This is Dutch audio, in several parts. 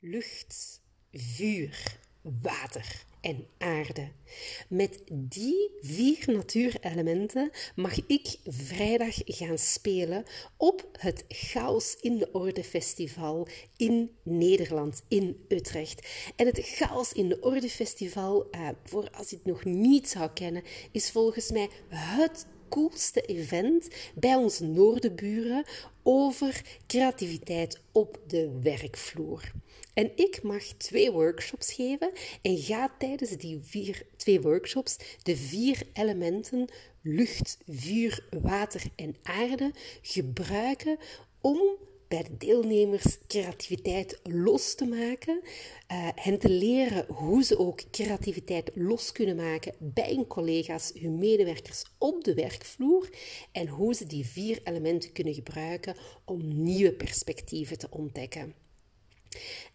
lucht, vuur, water en aarde. Met die vier natuurelementen mag ik vrijdag gaan spelen op het Chaos in de Orde Festival in Nederland, in Utrecht. En het Chaos in de Orde Festival, eh, voor als je het nog niet zou kennen, is volgens mij het coolste event bij onze noordenburen over creativiteit op de werkvloer. En ik mag twee workshops geven en ga tijdens die vier, twee workshops de vier elementen lucht, vuur, water en aarde gebruiken om bij de deelnemers creativiteit los te maken. Uh, hen te leren hoe ze ook creativiteit los kunnen maken bij hun collega's, hun medewerkers op de werkvloer. En hoe ze die vier elementen kunnen gebruiken om nieuwe perspectieven te ontdekken.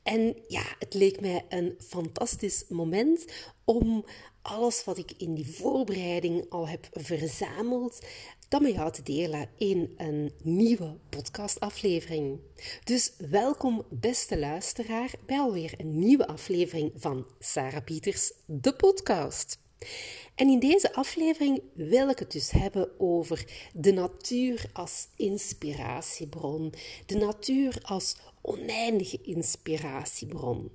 En ja, het leek mij een fantastisch moment om alles wat ik in die voorbereiding al heb verzameld, dat met jou te delen in een nieuwe podcastaflevering. Dus welkom, beste luisteraar, bij alweer een nieuwe aflevering van Sarah Pieters, de podcast. En in deze aflevering wil ik het dus hebben over de natuur als inspiratiebron, de natuur als oneindige inspiratiebron.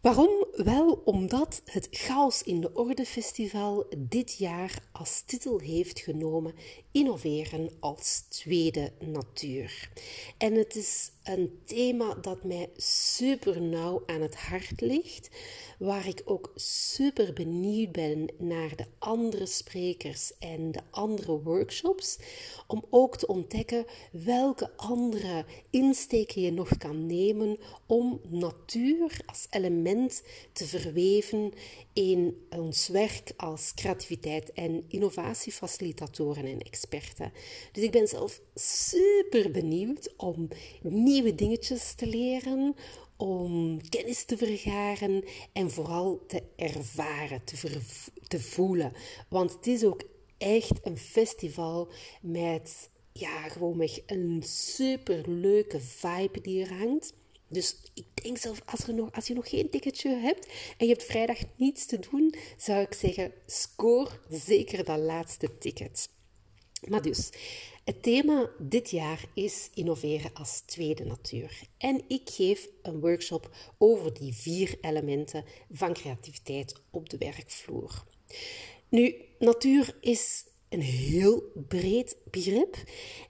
Waarom? Wel omdat het Chaos in de Orde Festival dit jaar als titel heeft genomen Innoveren als tweede natuur. En het is een thema dat mij super nauw aan het hart ligt, waar ik ook super benieuwd ben naar de andere sprekers en de andere workshops, om ook te ontdekken welke andere insteken je nog kan nemen om natuur als element te verweven in ons werk als creativiteit en innovatiefacilitatoren en experten. Dus ik ben zelf super benieuwd om nieuwe dingetjes te leren, om kennis te vergaren en vooral te ervaren, te, voelen. Want het is ook echt een festival met ja, gewoon met een super leuke vibe die er hangt. Dus ik denk zelf, als, als je nog geen ticketje hebt en je hebt vrijdag niets te doen, zou ik zeggen, score zeker dat laatste ticket. Maar dus, het thema dit jaar is innoveren als tweede natuur. En ik geef een workshop over die vier elementen van creativiteit op de werkvloer. Nu, natuur is een heel breed begrip.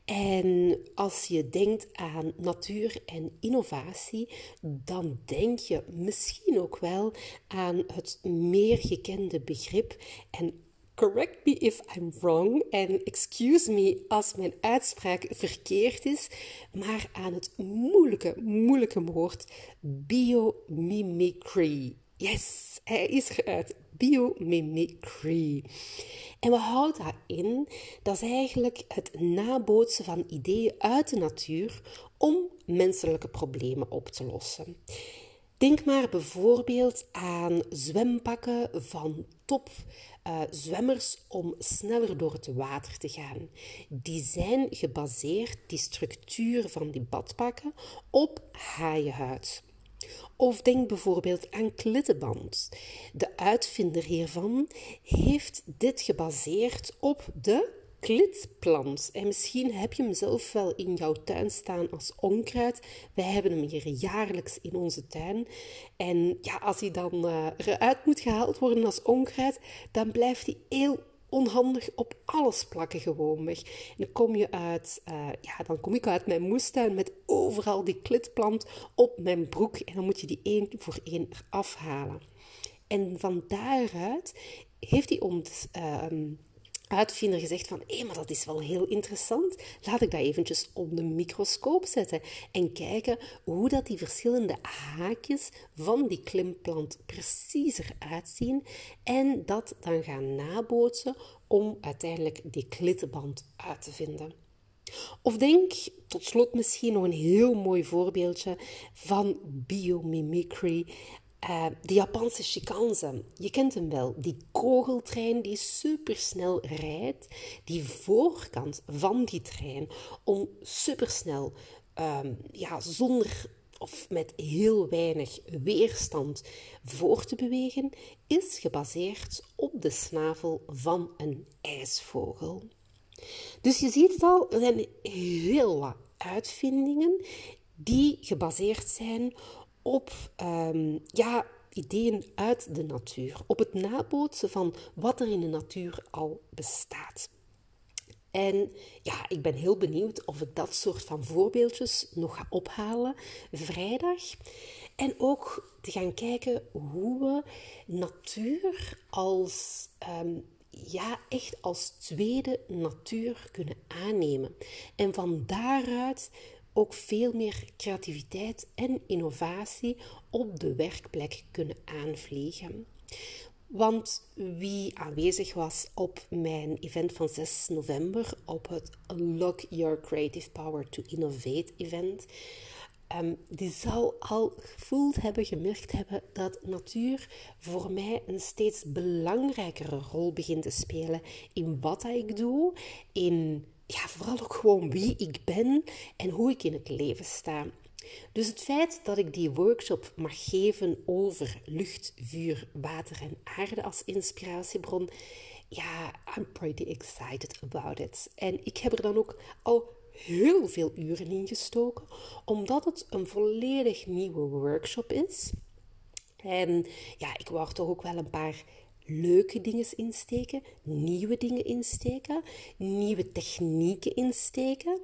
En als je denkt aan natuur en innovatie, dan denk je misschien ook wel aan het meer gekende begrip. En correct me if I'm wrong en excuse me als mijn uitspraak verkeerd is, maar aan het moeilijke, moeilijke woord biomimicry. Yes, hij is eruit. Biomimicry. En wat houdt dat in? Dat is eigenlijk het nabootsen van ideeën uit de natuur om menselijke problemen op te lossen. Denk maar bijvoorbeeld aan zwempakken van top uh, zwemmers om sneller door het water te gaan. Die zijn gebaseerd, die structuur van die badpakken, op haaienhuid. Of denk bijvoorbeeld aan klittenband. De uitvinder hiervan heeft dit gebaseerd op de klitplant. En misschien heb je hem zelf wel in jouw tuin staan als onkruid. Wij hebben hem hier jaarlijks in onze tuin. En ja, als hij dan uh, eruit moet gehaald worden als onkruid, dan blijft hij heel onhandig op alles plakken gewoon weg. En dan kom je uit, uh, ja, dan kom ik uit mijn moestuin met overal die klitplant op mijn broek. En dan moet je die één voor één afhalen. En van daaruit heeft hij. Uh, uitvinder gezegd van, hé, maar dat is wel heel interessant. Laat ik dat eventjes op de microscoop zetten en kijken hoe dat die verschillende haakjes van die klimplant precies eruit zien en dat dan gaan nabootsen om uiteindelijk die klittenband uit te vinden. Of denk tot slot misschien nog een heel mooi voorbeeldje van biomimicry uh, de Japanse Shikansen, je kent hem wel. Die kogeltrein die supersnel rijdt. Die voorkant van die trein om supersnel, um, ja, zonder of met heel weinig weerstand voor te bewegen, is gebaseerd op de snavel van een ijsvogel. Dus je ziet het al, er zijn heel wat uitvindingen die gebaseerd zijn op um, ja, ideeën uit de natuur, op het nabootsen van wat er in de natuur al bestaat. En ja, ik ben heel benieuwd of ik dat soort van voorbeeldjes nog ga ophalen vrijdag. En ook te gaan kijken hoe we natuur als, ehm, ja, echt als tweede natuur kunnen aannemen. En van daaruit ook veel meer creativiteit en innovatie op de werkplek kunnen aanvliegen. Want wie aanwezig was op mijn event van 6 november, op het Unlock Your Creative Power to Innovate event, um, die zal al gevoeld hebben, gemerkt hebben dat natuur voor mij een steeds belangrijkere rol begint te spelen in wat ik doe, in ja, vooral ook gewoon wie ik ben en hoe ik in het leven sta. Dus het feit dat ik die workshop mag geven over lucht, vuur, water en aarde als inspiratiebron, ja, I'm pretty excited about it. En ik heb er dan ook al heel veel uren in gestoken, omdat het een volledig nieuwe workshop is. En ja, ik wou toch ook wel een paar leuke dingen insteken, nieuwe dingen insteken, nieuwe technieken insteken.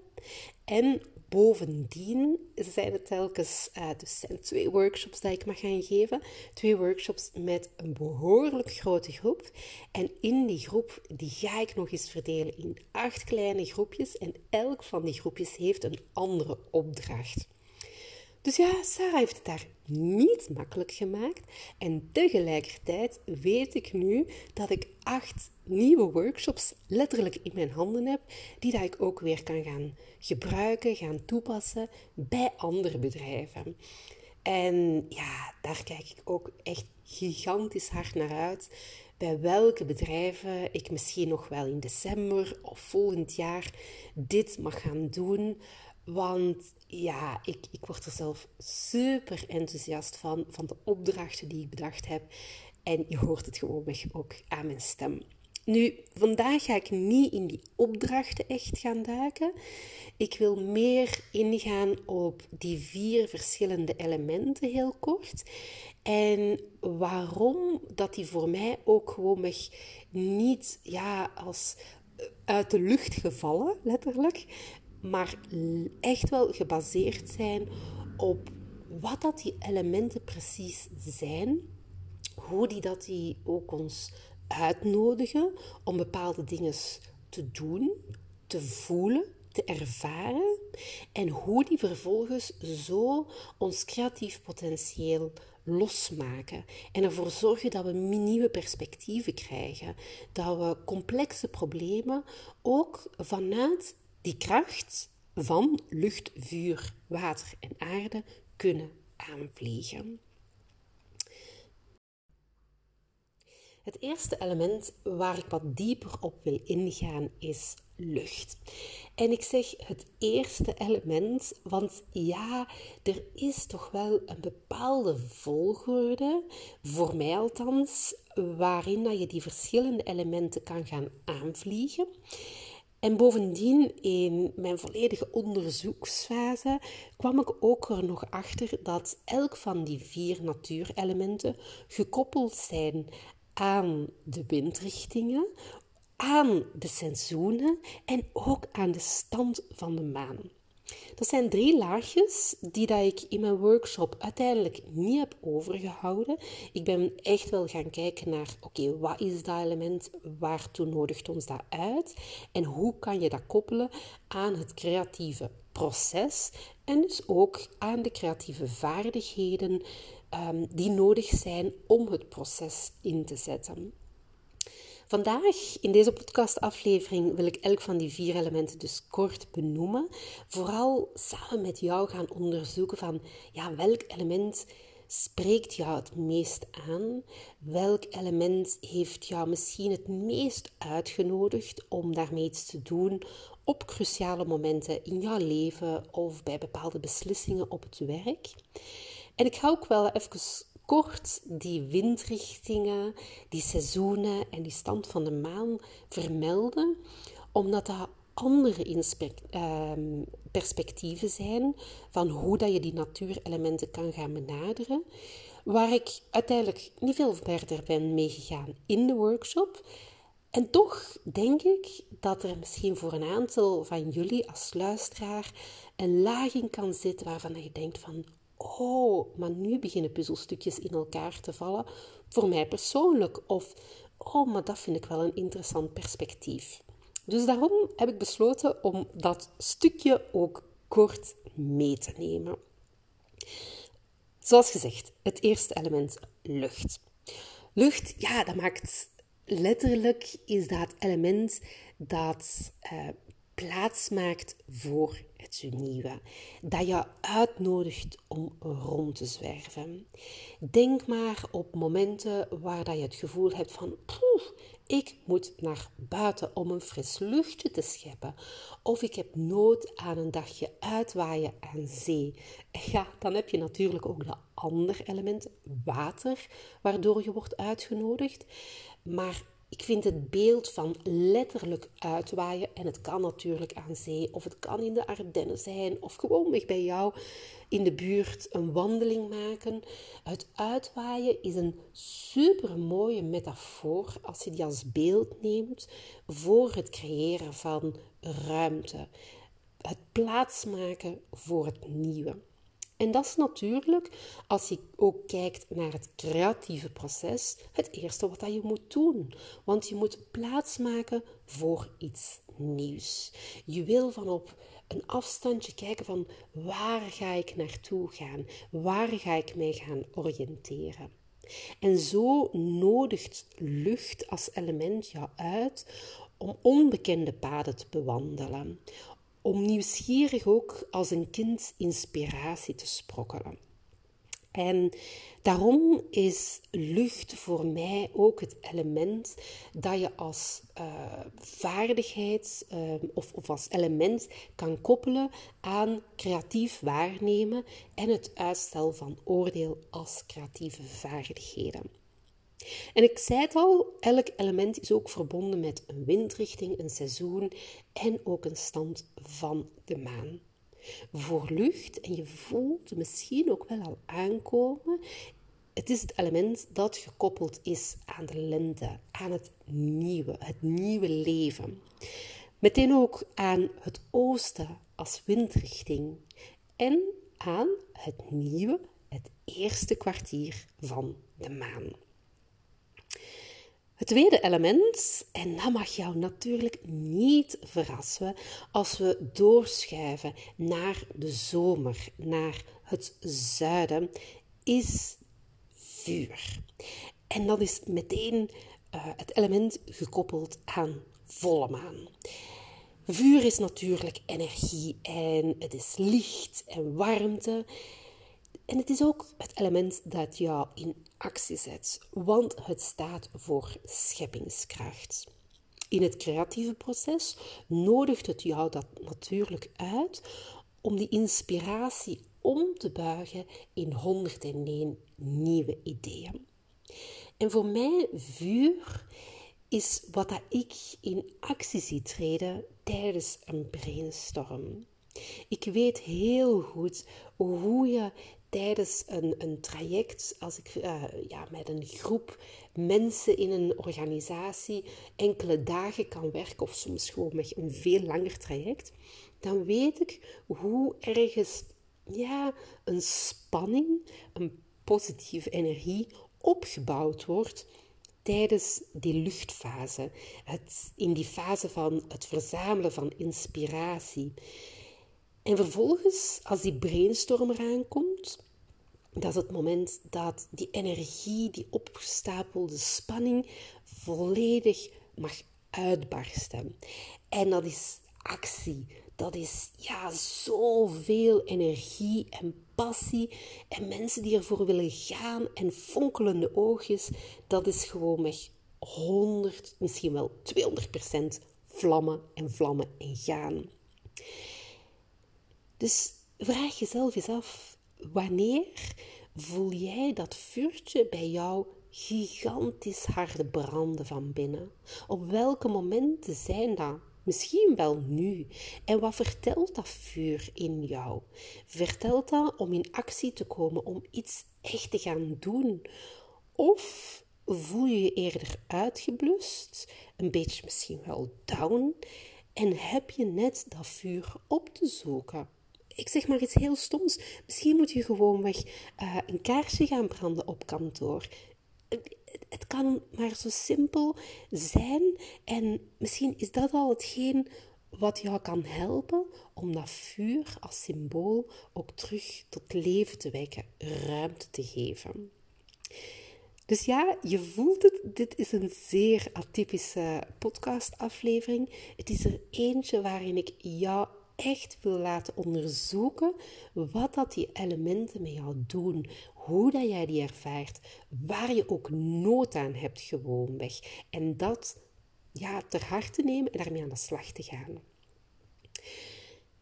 En bovendien zijn het telkens, uh, dus zijn twee workshops die ik mag gaan geven. Twee workshops met een behoorlijk grote groep. En in die groep, die ga ik nog eens verdelen in acht kleine groepjes. En elk van die groepjes heeft een andere opdracht. Dus ja, Sarah heeft het daar niet makkelijk gemaakt. En tegelijkertijd weet ik nu dat ik acht nieuwe workshops letterlijk in mijn handen heb, die dat ik ook weer kan gaan gebruiken, gaan toepassen bij andere bedrijven. En ja, daar kijk ik ook echt gigantisch hard naar uit. Bij welke bedrijven ik misschien nog wel in december of volgend jaar dit mag gaan doen. Want ja, ik, ik word er zelf super enthousiast van, van de opdrachten die ik bedacht heb. En je hoort het gewoon ook aan mijn stem. Nu, vandaag ga ik niet in die opdrachten echt gaan duiken. Ik wil meer ingaan op die vier verschillende elementen heel kort. En waarom dat die voor mij ook gewoon niet ja, als uit de lucht gevallen, letterlijk, maar echt wel gebaseerd zijn op wat dat die elementen precies zijn, hoe die dat die ook ons uitnodigen om bepaalde dingen te doen, te voelen, te ervaren en hoe die vervolgens zo ons creatief potentieel losmaken en ervoor zorgen dat we nieuwe perspectieven krijgen, dat we complexe problemen ook vanuit die kracht van lucht, vuur, water en aarde kunnen aanvliegen. Het eerste element waar ik wat dieper op wil ingaan is lucht. En ik zeg het eerste element, want ja, er is toch wel een bepaalde volgorde, voor mij althans, waarin dat je die verschillende elementen kan gaan aanvliegen. En bovendien, in mijn volledige onderzoeksfase, kwam ik ook er nog achter dat elk van die vier natuurelementen gekoppeld zijn aan de windrichtingen, aan de seizoenen en ook aan de stand van de maan. Dat zijn drie laagjes die dat ik in mijn workshop uiteindelijk niet heb overgehouden. Ik ben echt wel gaan kijken naar, oké, wat is dat element? Waartoe nodigt ons dat uit? En hoe kan je dat koppelen aan het creatieve proces en dus ook aan de creatieve vaardigheden um, die nodig zijn om het proces in te zetten. Vandaag in deze podcastaflevering wil ik elk van die vier elementen dus kort benoemen. Vooral samen met jou gaan onderzoeken van ja, welk element spreekt jou het meest aan? Welk element heeft jou misschien het meest uitgenodigd om daarmee iets te doen op cruciale momenten in jouw leven of bij bepaalde beslissingen op het werk? En ik ga ook wel even kort die windrichtingen, die seizoenen en die stand van de maan vermelden, omdat dat andere ehm, perspectieven zijn van hoe dat je die natuurelementen kan gaan benaderen, waar ik uiteindelijk niet veel verder ben meegegaan in de workshop. En toch denk ik dat er misschien voor een aantal van jullie als luisteraar een laging kan zitten waarvan je denkt van oh, maar nu beginnen puzzelstukjes in elkaar te vallen voor mij persoonlijk. Of oh, maar dat vind ik wel een interessant perspectief. Dus daarom heb ik besloten om dat stukje ook kort mee te nemen. Zoals gezegd, het eerste element lucht. Lucht, ja, dat maakt letterlijk is dat element dat uh, plaats maakt voor het nieuwe. Dat je uitnodigt om rond te zwerven. Denk maar op momenten waar dat je het gevoel hebt van... Ik moet naar buiten om een fris luchtje te scheppen. Of ik heb nood aan een dagje uitwaaien aan zee. Ja, dan heb je natuurlijk ook dat ander element, water, waardoor je wordt uitgenodigd. Maar ik vind het beeld van letterlijk uitwaaien, en het kan natuurlijk aan zee, of het kan in de Ardennen zijn, of gewoon weg bij jou in de buurt een wandeling maken. Het uitwaaien is een super mooie metafoor als je die als beeld neemt voor het creëren van ruimte. Het plaatsmaken voor het nieuwe. En dat is natuurlijk, als je ook kijkt naar het creatieve proces, het eerste wat je moet doen. Want je moet plaatsmaken voor iets nieuws. Je wil van op een afstandje kijken van waar ga ik naartoe gaan? Waar ga ik mij gaan oriënteren? En zo nodigt lucht als element jou uit om onbekende paden te bewandelen, om nieuwsgierig ook als een kind inspiratie te sprokkelen. En daarom is lucht voor mij ook het element dat je als uh, vaardigheid uh, of, of als element kan koppelen aan creatief waarnemen en het uitstel van oordeel als creatieve vaardigheden. En ik zei het al, elk element is ook verbonden met een windrichting, een seizoen en ook een stand van de maan. Voor lucht, en je voelt misschien ook wel al aankomen, het is het element dat gekoppeld is aan de lente, aan het nieuwe, het nieuwe leven. Meteen ook aan het oosten als windrichting en aan het nieuwe, het eerste kwartier van de maan. Het tweede element, en dat mag jou natuurlijk niet verrassen als we doorschuiven naar de zomer, naar het zuiden, is vuur. En dat is meteen uh, het element gekoppeld aan volle maan. Vuur is natuurlijk energie en het is licht en warmte. En het is ook het element dat jou in actie zet, want het staat voor scheppingskracht. In het creatieve proces nodigt het jou dat natuurlijk uit om die inspiratie om te buigen in 101 nieuwe ideeën. En voor mij vuur is wat dat ik in actie zie treden tijdens een brainstorm. Ik weet heel goed hoe je tijdens een, een traject, als ik uh, ja, met een groep mensen in een organisatie enkele dagen kan werken, of soms gewoon een veel langer traject, dan weet ik hoe ergens ja, een spanning, een positieve energie opgebouwd wordt tijdens die luchtfase. In die fase van het verzamelen van inspiratie. En vervolgens, als die brainstorm eraan komt, dat is het moment dat die energie, die opgestapelde spanning, volledig mag uitbarsten. En dat is actie. Dat is ja, zoveel energie en passie en mensen die ervoor willen gaan en fonkelende oogjes, dat is gewoonweg 100, misschien wel 200 procent vlammen en vlammen en gaan. Dus vraag jezelf eens af, wanneer voel jij dat vuurtje bij jou gigantisch hard branden van binnen? Op welke momenten zijn dat? Misschien wel nu. En wat vertelt dat vuur in jou? Vertelt dat om in actie te komen, om iets echt te gaan doen? Of voel je je eerder uitgeblust, een beetje misschien wel down, en heb je net dat vuur op te zoeken? Ik zeg maar iets heel stoms. Misschien moet je gewoonweg uh, een kaarsje gaan branden op kantoor het kan maar zo simpel zijn. En misschien is dat al hetgeen wat jou kan helpen om dat vuur als symbool ook terug tot leven te wekken, ruimte te geven. Dus ja, je voelt het. Dit is een zeer atypische podcastaflevering. Het is er eentje waarin ik jou echt wil laten onderzoeken wat dat die elementen met jou doen, hoe dat jij die ervaart, waar je ook nood aan hebt gewoonweg. En dat ja, ter harte nemen en daarmee aan de slag te gaan.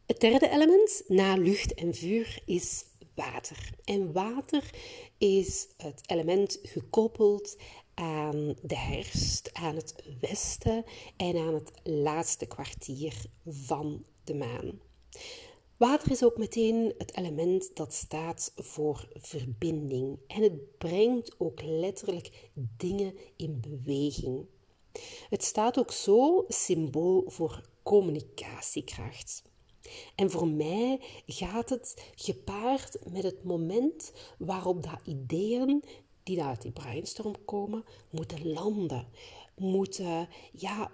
Het derde element na lucht en vuur is water. En water is het element gekoppeld aan de herfst, aan het westen en aan het laatste kwartier van de maan. Water is ook meteen het element dat staat voor verbinding en het brengt ook letterlijk dingen in beweging. Het staat ook zo symbool voor communicatiekracht. En voor mij gaat het gepaard met het moment waarop dat ideeën die uit die brainstorm komen, moeten landen, moeten ja,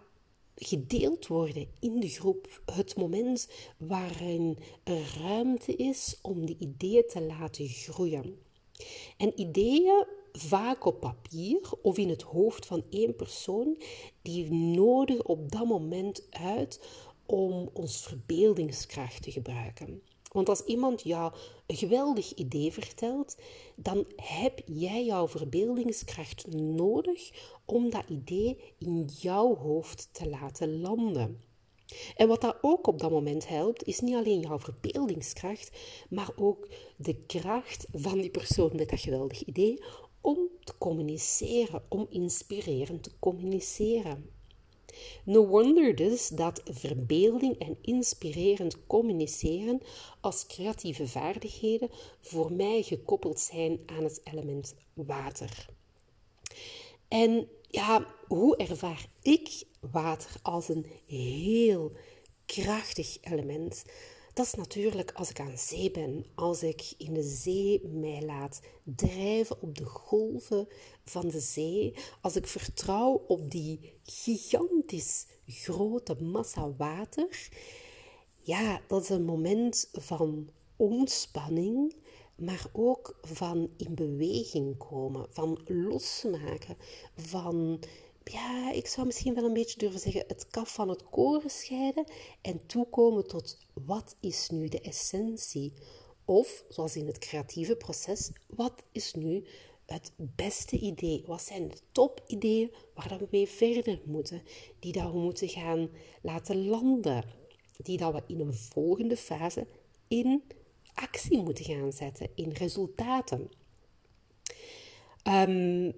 gedeeld worden in de groep. Het moment waarin er ruimte is om die ideeën te laten groeien. En ideeën vaak op papier of in het hoofd van één persoon, die nodig op dat moment uit om ons verbeeldingskracht te gebruiken. Want als iemand jou een geweldig idee vertelt, dan heb jij jouw verbeeldingskracht nodig om dat idee in jouw hoofd te laten landen. En wat dat ook op dat moment helpt, is niet alleen jouw verbeeldingskracht, maar ook de kracht van die persoon met dat geweldig idee om te communiceren, om inspirerend te communiceren. No wonder dus dat verbeelding en inspirerend communiceren als creatieve vaardigheden voor mij gekoppeld zijn aan het element water. En ja, hoe ervaar ik water als een heel krachtig element? Dat is natuurlijk als ik aan zee ben, als ik in de zee mij laat drijven op de golven van de zee, als ik vertrouw op die gigantisch grote massa water. Ja, dat is een moment van ontspanning, maar ook van in beweging komen, van losmaken, van ja, ik zou misschien wel een beetje durven zeggen, het kaf van het koren scheiden en toekomen tot wat is nu de essentie? Of, zoals in het creatieve proces, wat is nu het beste idee? Wat zijn de topideeën waar we mee verder moeten? Die dat we moeten gaan laten landen? Die dat we in een volgende fase in actie moeten gaan zetten, in resultaten. Um,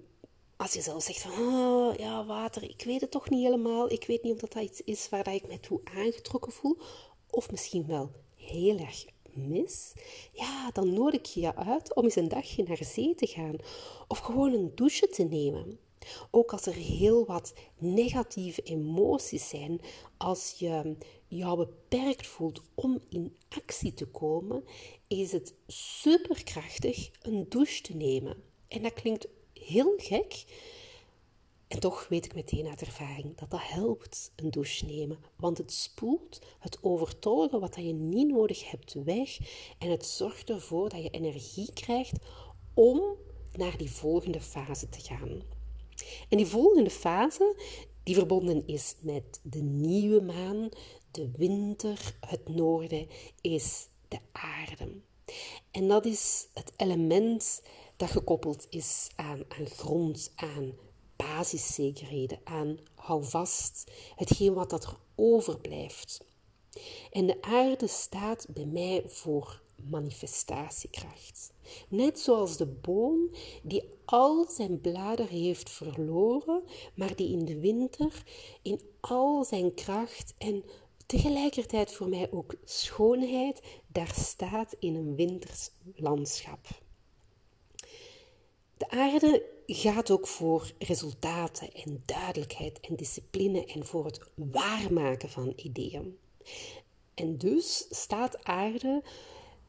als je zelf zegt van, oh, ja, water, ik weet het toch niet helemaal. Ik weet niet of dat iets is waar ik me toe aangetrokken voel. Of misschien wel heel erg mis. Ja, dan nodig ik je uit om eens een dagje naar zee te gaan. Of gewoon een douche te nemen. Ook als er heel wat negatieve emoties zijn, als je jou beperkt voelt om in actie te komen, is het superkrachtig een douche te nemen. En dat klinkt heel gek. En toch weet ik meteen uit ervaring dat dat helpt, een douche nemen. Want het spoelt het overtollige wat je niet nodig hebt weg. En het zorgt ervoor dat je energie krijgt om naar die volgende fase te gaan. En die volgende fase, die verbonden is met de nieuwe maan, de winter, het noorden, is de aarde. En dat is het element dat gekoppeld is aan, aan grond, aan basiszekerheden, aan houvast, hetgeen wat dat er overblijft. En de aarde staat bij mij voor manifestatiekracht. Net zoals de boom die al zijn bladeren heeft verloren, maar die in de winter in al zijn kracht en tegelijkertijd voor mij ook schoonheid daar staat in een winters landschap. De aarde gaat ook voor resultaten en duidelijkheid en discipline en voor het waarmaken van ideeën. En dus staat aarde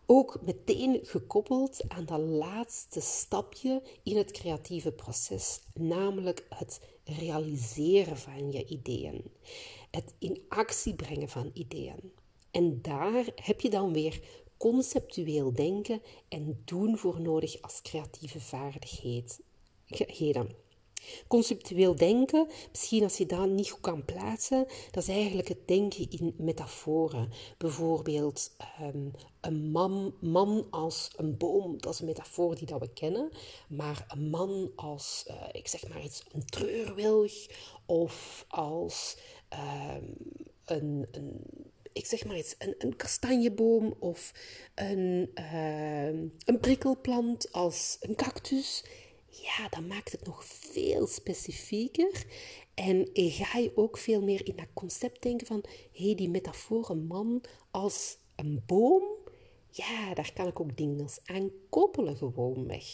ook meteen gekoppeld aan dat laatste stapje in het creatieve proces, namelijk het realiseren van je ideeën, het in actie brengen van ideeën. En daar heb je dan weer conceptueel denken en doen voor nodig als creatieve vaardigheden. Conceptueel denken, misschien als je dat niet goed kan plaatsen, dat is eigenlijk het denken in metaforen. Bijvoorbeeld um, een man, als een boom, dat is een metafoor die dat we kennen. Maar een man als, uh, ik zeg maar iets, een treurwilg of als um, een, een ik zeg maar iets, een, een kastanjeboom of een, uh, een prikkelplant als een cactus ja, dan maakt het nog veel specifieker. En ga je ook veel meer in dat concept denken van, hé, hey, die metafoor, man als een boom, ja, daar kan ik ook dingen aan koppelen gewoonweg.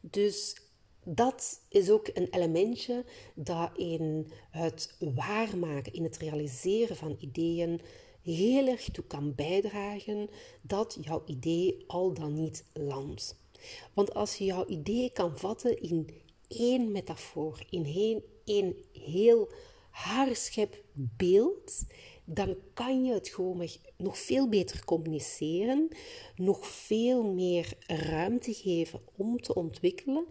Dus dat is ook een elementje dat in het waarmaken, in het realiseren van ideeën heel erg toe kan bijdragen dat jouw idee al dan niet landt. Want als je jouw idee kan vatten in één metafoor, in één, heel haarschep beeld, dan kan je het gewoon nog veel beter communiceren, nog veel meer ruimte geven om te ontwikkelen.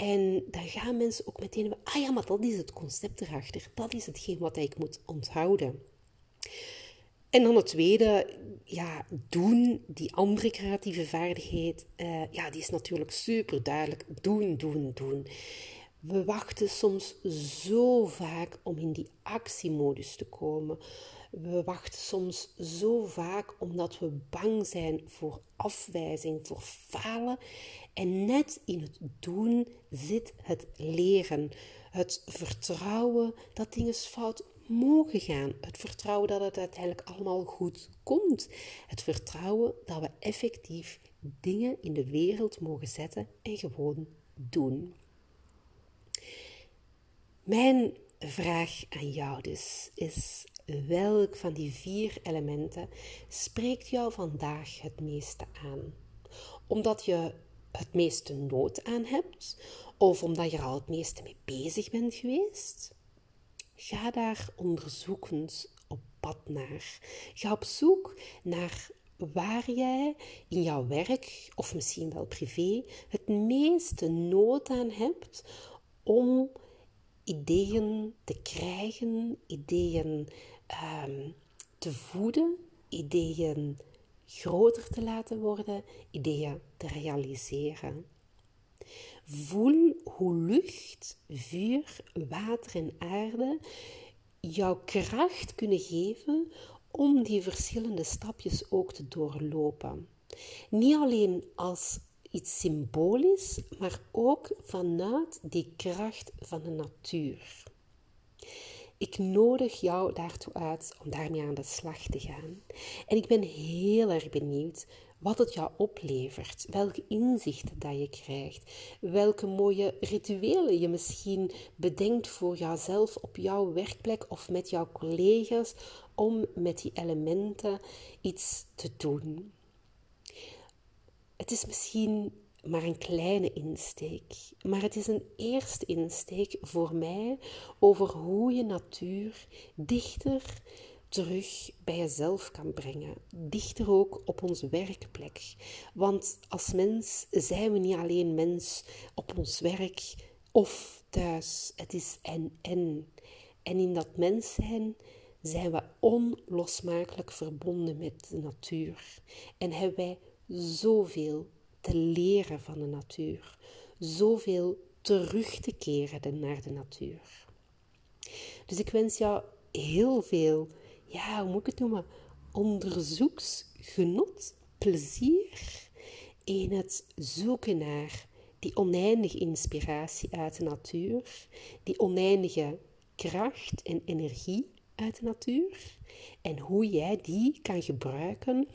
En dan gaan mensen ook meteen, ah ja, maar dat is het concept erachter, dat is hetgeen wat ik moet onthouden. En dan het tweede, ja, doen, die andere creatieve vaardigheid, uh, ja, die is natuurlijk super duidelijk. Doen, doen, doen. We wachten soms zo vaak om in die actiemodus te komen. We wachten soms zo vaak omdat we bang zijn voor afwijzing, voor falen. En net in het doen zit het leren, het vertrouwen dat dingen fout mogen gaan. Het vertrouwen dat het uiteindelijk allemaal goed komt. Het vertrouwen dat we effectief dingen in de wereld mogen zetten en gewoon doen. Mijn vraag aan jou dus is: welk van die vier elementen spreekt jou vandaag het meeste aan? Omdat je het meeste nood aan hebt, of omdat je er al het meeste mee bezig bent geweest? Ga daar onderzoekend op pad naar. Ga op zoek naar waar jij in jouw werk, of misschien wel privé, het meeste nood aan hebt om ideeën te krijgen, ideeën um, te voeden, ideeën groter te laten worden, ideeën te realiseren. Voel hoe lucht, vuur, water en aarde jouw kracht kunnen geven om die verschillende stapjes ook te doorlopen. Niet alleen als iets symbolisch, maar ook vanuit die kracht van de natuur. Ik nodig jou daartoe uit om daarmee aan de slag te gaan. En ik ben heel erg benieuwd wat het jou oplevert, welke inzichten dat je krijgt, welke mooie rituelen je misschien bedenkt voor jouzelf op jouw werkplek of met jouw collega's om met die elementen iets te doen. Het is misschien maar een kleine insteek, maar het is een eerste insteek voor mij over hoe je natuur dichter terug bij jezelf kan brengen. Dichter ook op onze werkplek. Want als mens zijn we niet alleen mens op ons werk of thuis. Het is en en. En in dat mens zijn zijn we onlosmakelijk verbonden met de natuur. En hebben wij zoveel te leren van de natuur, zoveel terug te keren naar de natuur. Dus ik wens jou heel veel, ja, hoe moet ik het noemen, onderzoeksgenot, plezier in het zoeken naar die oneindige inspiratie uit de natuur, die oneindige kracht en energie uit de natuur en hoe jij die kan gebruiken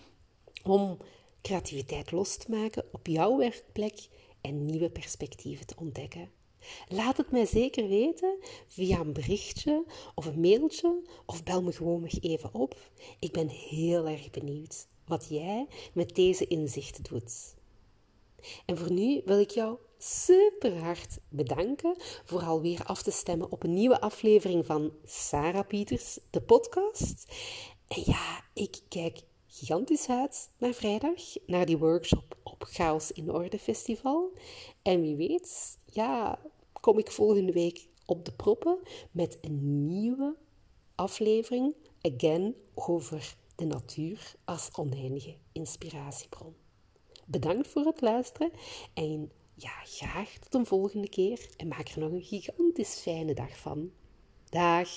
om creativiteit los te maken op jouw werkplek en nieuwe perspectieven te ontdekken. Laat het mij zeker weten via een berichtje of een mailtje of bel me gewoon nog even op. Ik ben heel erg benieuwd wat jij met deze inzichten doet. En voor nu wil ik jou super hard bedanken voor alweer af te stemmen op een nieuwe aflevering van Sarah Pieters, de podcast. En ja, ik kijk gigantisch uit naar vrijdag, naar die workshop op Chaos in Orde Festival. En wie weet, ja, kom ik volgende week op de proppen met een nieuwe aflevering, again, over de natuur als oneindige inspiratiebron. Bedankt voor het luisteren en ja, graag tot een volgende keer en maak er nog een gigantisch fijne dag van. Dag!